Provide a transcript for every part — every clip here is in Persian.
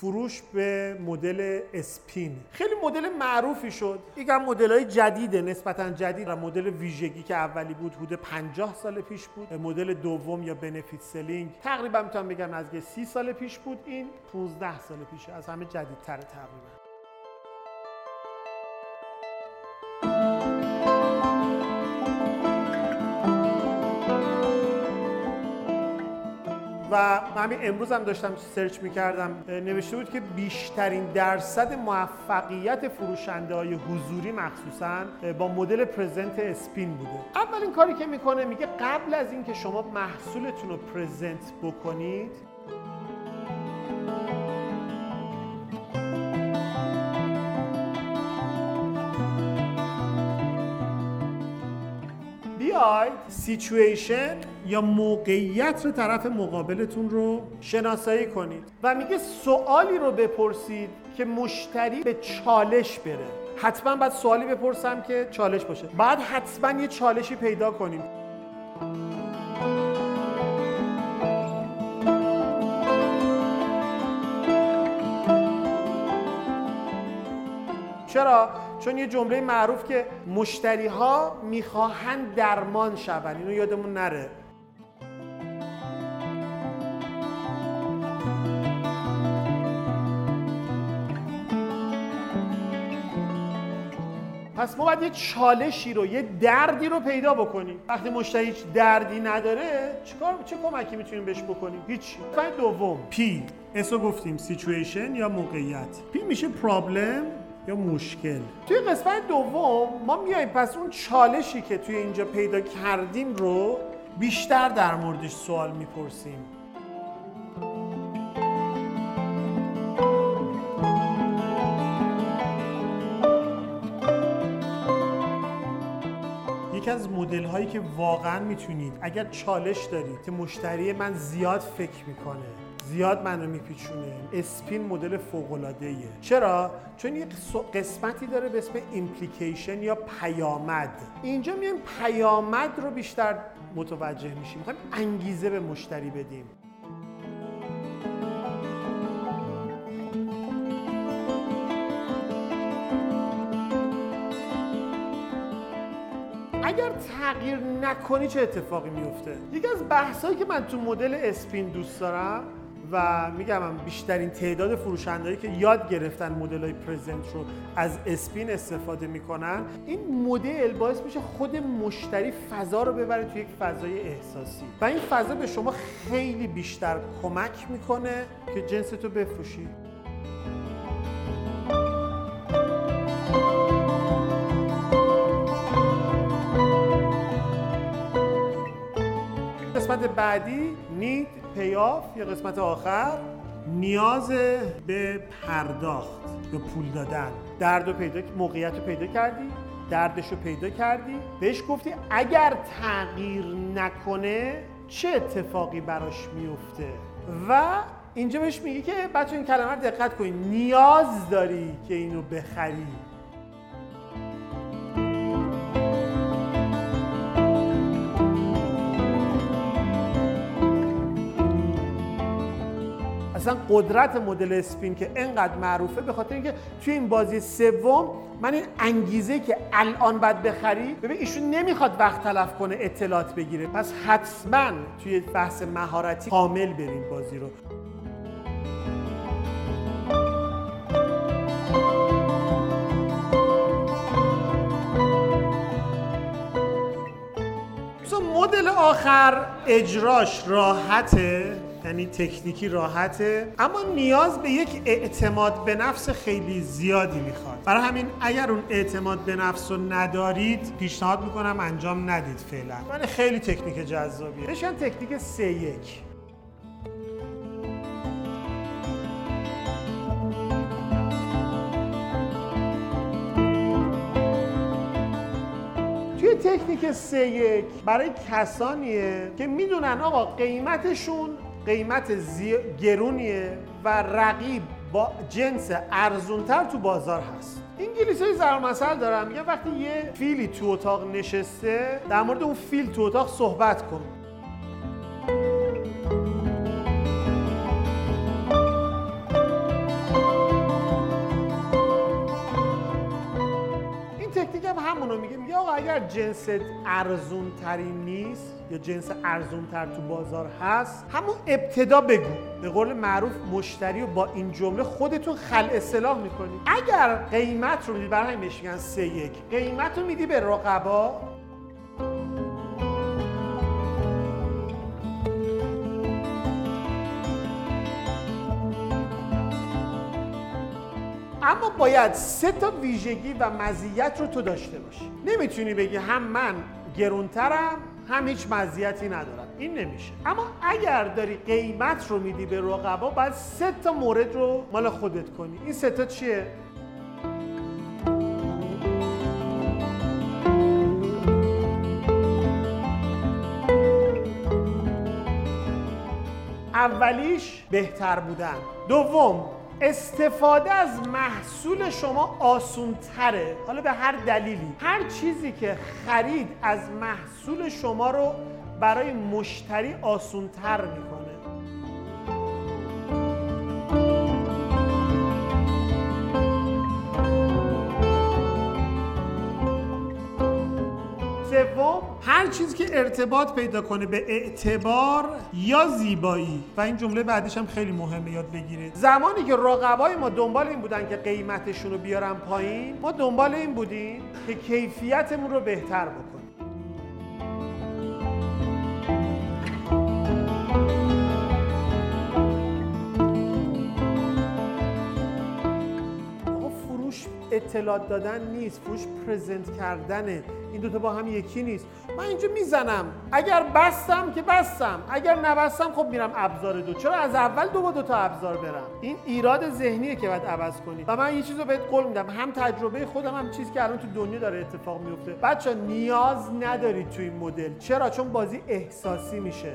فروش به مدل اسپین. خیلی مدل معروفی شد. یکم مدل های جدیده نسبتا جدید و مدل ویژگی که اولی بود حدود 50 سال پیش بود. مدل دوم یا بنفیت سلینگ. تقریبا می‌تونم بگم از 30 سال پیش بود. این 15 سال پیشه از همه جدیدتر تقریبا. و همین امروز هم داشتم سرچ می‌کردم نوشته بود که بیشترین درصد موفقیت فروشنده های حضوری مخصوصا با مدل پرزنت اسپین بوده. اولین کاری که می‌کنه میگه قبل از اینکه شما محصولتون رو پرزنت بکنید بیاید سیچویشن یا موقعیت طرف مقابلتون رو شناسایی کنید و میگه سوالی رو بپرسید که مشتری به چالش بره. حتما باید سوالی بپرسم که چالش باشه. بعد حتما یه چالشی پیدا کنیم. چرا؟ چون یه جمله معروف که مشتری ها می‌خواهند درمان شوند. اینو یادمون نره. پس ما باید یه چالشی رو یه دردی رو پیدا بکنیم. وقتی مشتری هیچ دردی نداره چیکار چه کمکی می‌تونیم بهش بکنیم؟ هیچ فاید دوم پی. اسو گفتیم سیچویشن یا موقعیت؟ پی میشه پرابلم یا مشکل. توی قسمت دوم ما میایم پس اون چالشی که توی اینجا پیدا کردیم رو بیشتر در موردش سوال می‌پرسیم. یکی از مدل هایی که واقعا می‌تونید اگر چالش دارید که مشتری من زیاد فکر می‌کنه زیاد منو میپیچونه اسپین مدل فوق چرا؟ چون یک قسمتی داره به اسم ایمپلیکیشن یا پیامد. اینجا میایم پیامد رو بیشتر متوجه میشیم. می‌خوایم انگیزه به مشتری بدیم. اگر تغییر نکنی چه اتفاقی میفته یکی از بحثایی که من تو مدل اسپین دوست دارم و میگم هم بیشترین تعداد فروشندهایی که یاد گرفتن مدل های پرزنت رو از اسپین استفاده می‌کنن این مدل باعث میشه خود مشتری فضا رو ببره توی یک فضای احساسی. و این فضا به شما خیلی بیشتر کمک می‌کنه که جنس تو بفروشی. قسمت بعدی نید پیاف یا قسمت آخر؟ نیاز به پرداخت یا پول دادن. درد رو پیدا موقعیت رو پیدا کردی دردش رو پیدا کردی. بهش گفتی اگر تغییر نکنه چه اتفاقی براش میفته؟ و اینجا بهش میگی که بچه این کلمه رو دقت کنید نیاز داری که اینو بخری. اصلا قدرت مدل اسپین که انقدر معروفه به خاطر اینکه توی این بازی سوم من این انگیزه که الان باید بخری ببین ایشون نمی‌خواد وقت تلف کنه اطلاعات بگیره. پس حتما توی بحث مهارتی کامل بریم بازی رو. مدل آخر اجراش راحته؟ یعنی تکنیکی راحته اما نیاز به یک اعتماد به نفس خیلی زیادی می‌خواد. برای همین اگر اون اعتماد به نفس رو ندارید پیشنهاد می‌کنم انجام ندید فعلا. من خیلی تکنیک جذابیه. بشن تکنیک سه یک. تکنیک سه یک برای کسانیه که می‌دونن آقا قیمتشون قیمت زی... گرونیه و رقیب با جنس ارزونتر تو بازار هست. انگلیسی های ضرب مثل دارم میگه وقتی یه فیلی تو اتاق نشسته در مورد اون فیل تو اتاق صحبت کن. اگر جنس ارزون ترین نیست یا جنس ارزون تر تو بازار هست همون ابتدا بگو. به قول معروف مشتری رو با این جمله خودتون خل اصلاح می‌کنید اگر قیمت رو میدی برای میگن سه یک. قیمت رو میدی به رقبا اما باید سه تا ویژگی و مزیت رو تو داشته باشی. نمی‌تونی بگی هم من گرونترم هم هیچ مزیتی ندارم. این نمیشه. اما اگر داری قیمت رو میدی به رقبا باید سه تا مورد رو مال خودت کنی. این سه تا چیه؟ اولیش بهتر بودن. دوم استفاده از محصول شما آسون تره حالا به هر دلیلی. هر چیزی که خرید از محصول شما رو برای مشتری آسون تر می‌کنه. چیزی که ارتباط پیدا کنه به اعتبار یا زیبایی. و این جمله بعدش هم خیلی مهمه یاد بگیرید. زمانی که رقبای ما دنبال این بودن که قیمتشون رو بیارن پایین ما دنبال این بودیم که کیفیتمون رو بهتر بکنیم. اطلاعات دادن نیست فروش پرزنت کردنه این دوتا با هم یکی نیست. من اینجا می‌زنم. اگر بستم که بستم. اگر نبستم خب میرم ابزار دو. چرا از اول دو با دو تا ابزار برم؟ این ایراد ذهنیه که باید عوض کنی. و من یه چیز رو بهت قول میدم. هم تجربه خودم هم چیزی که الان تو دنیا داره اتفاق میفته. بچه نیاز نداری تو این مدل. چرا؟ چون بازی احساسی میشه.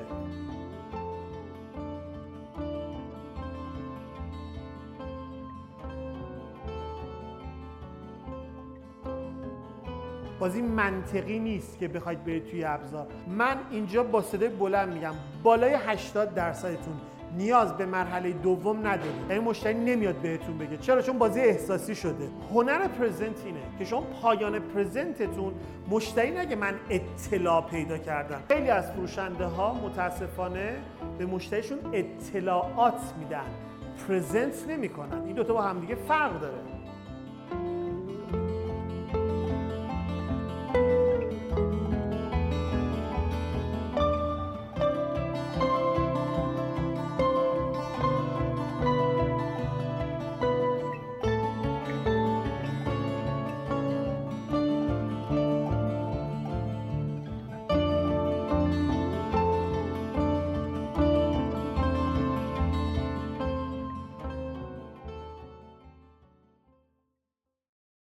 بازی منطقی نیست که بخواید برید توی ابزار. من اینجا با صدای بلند میگم بالای 80 درصدتون نیاز به مرحله دوم ندارید. یعنی مشتری نمیاد بهتون بگه. چرا؟ چون بازی احساسی شده. هنر پرزنت اینه که شما پایان پرزنتتون مشتری نگه من اطلاع پیدا کردم. خیلی از فروشنده ها متاسفانه به مشتریشون اطلاعات میدن. پرزنت نمی‌کنن. این دوتا با همدیگه فرق داره.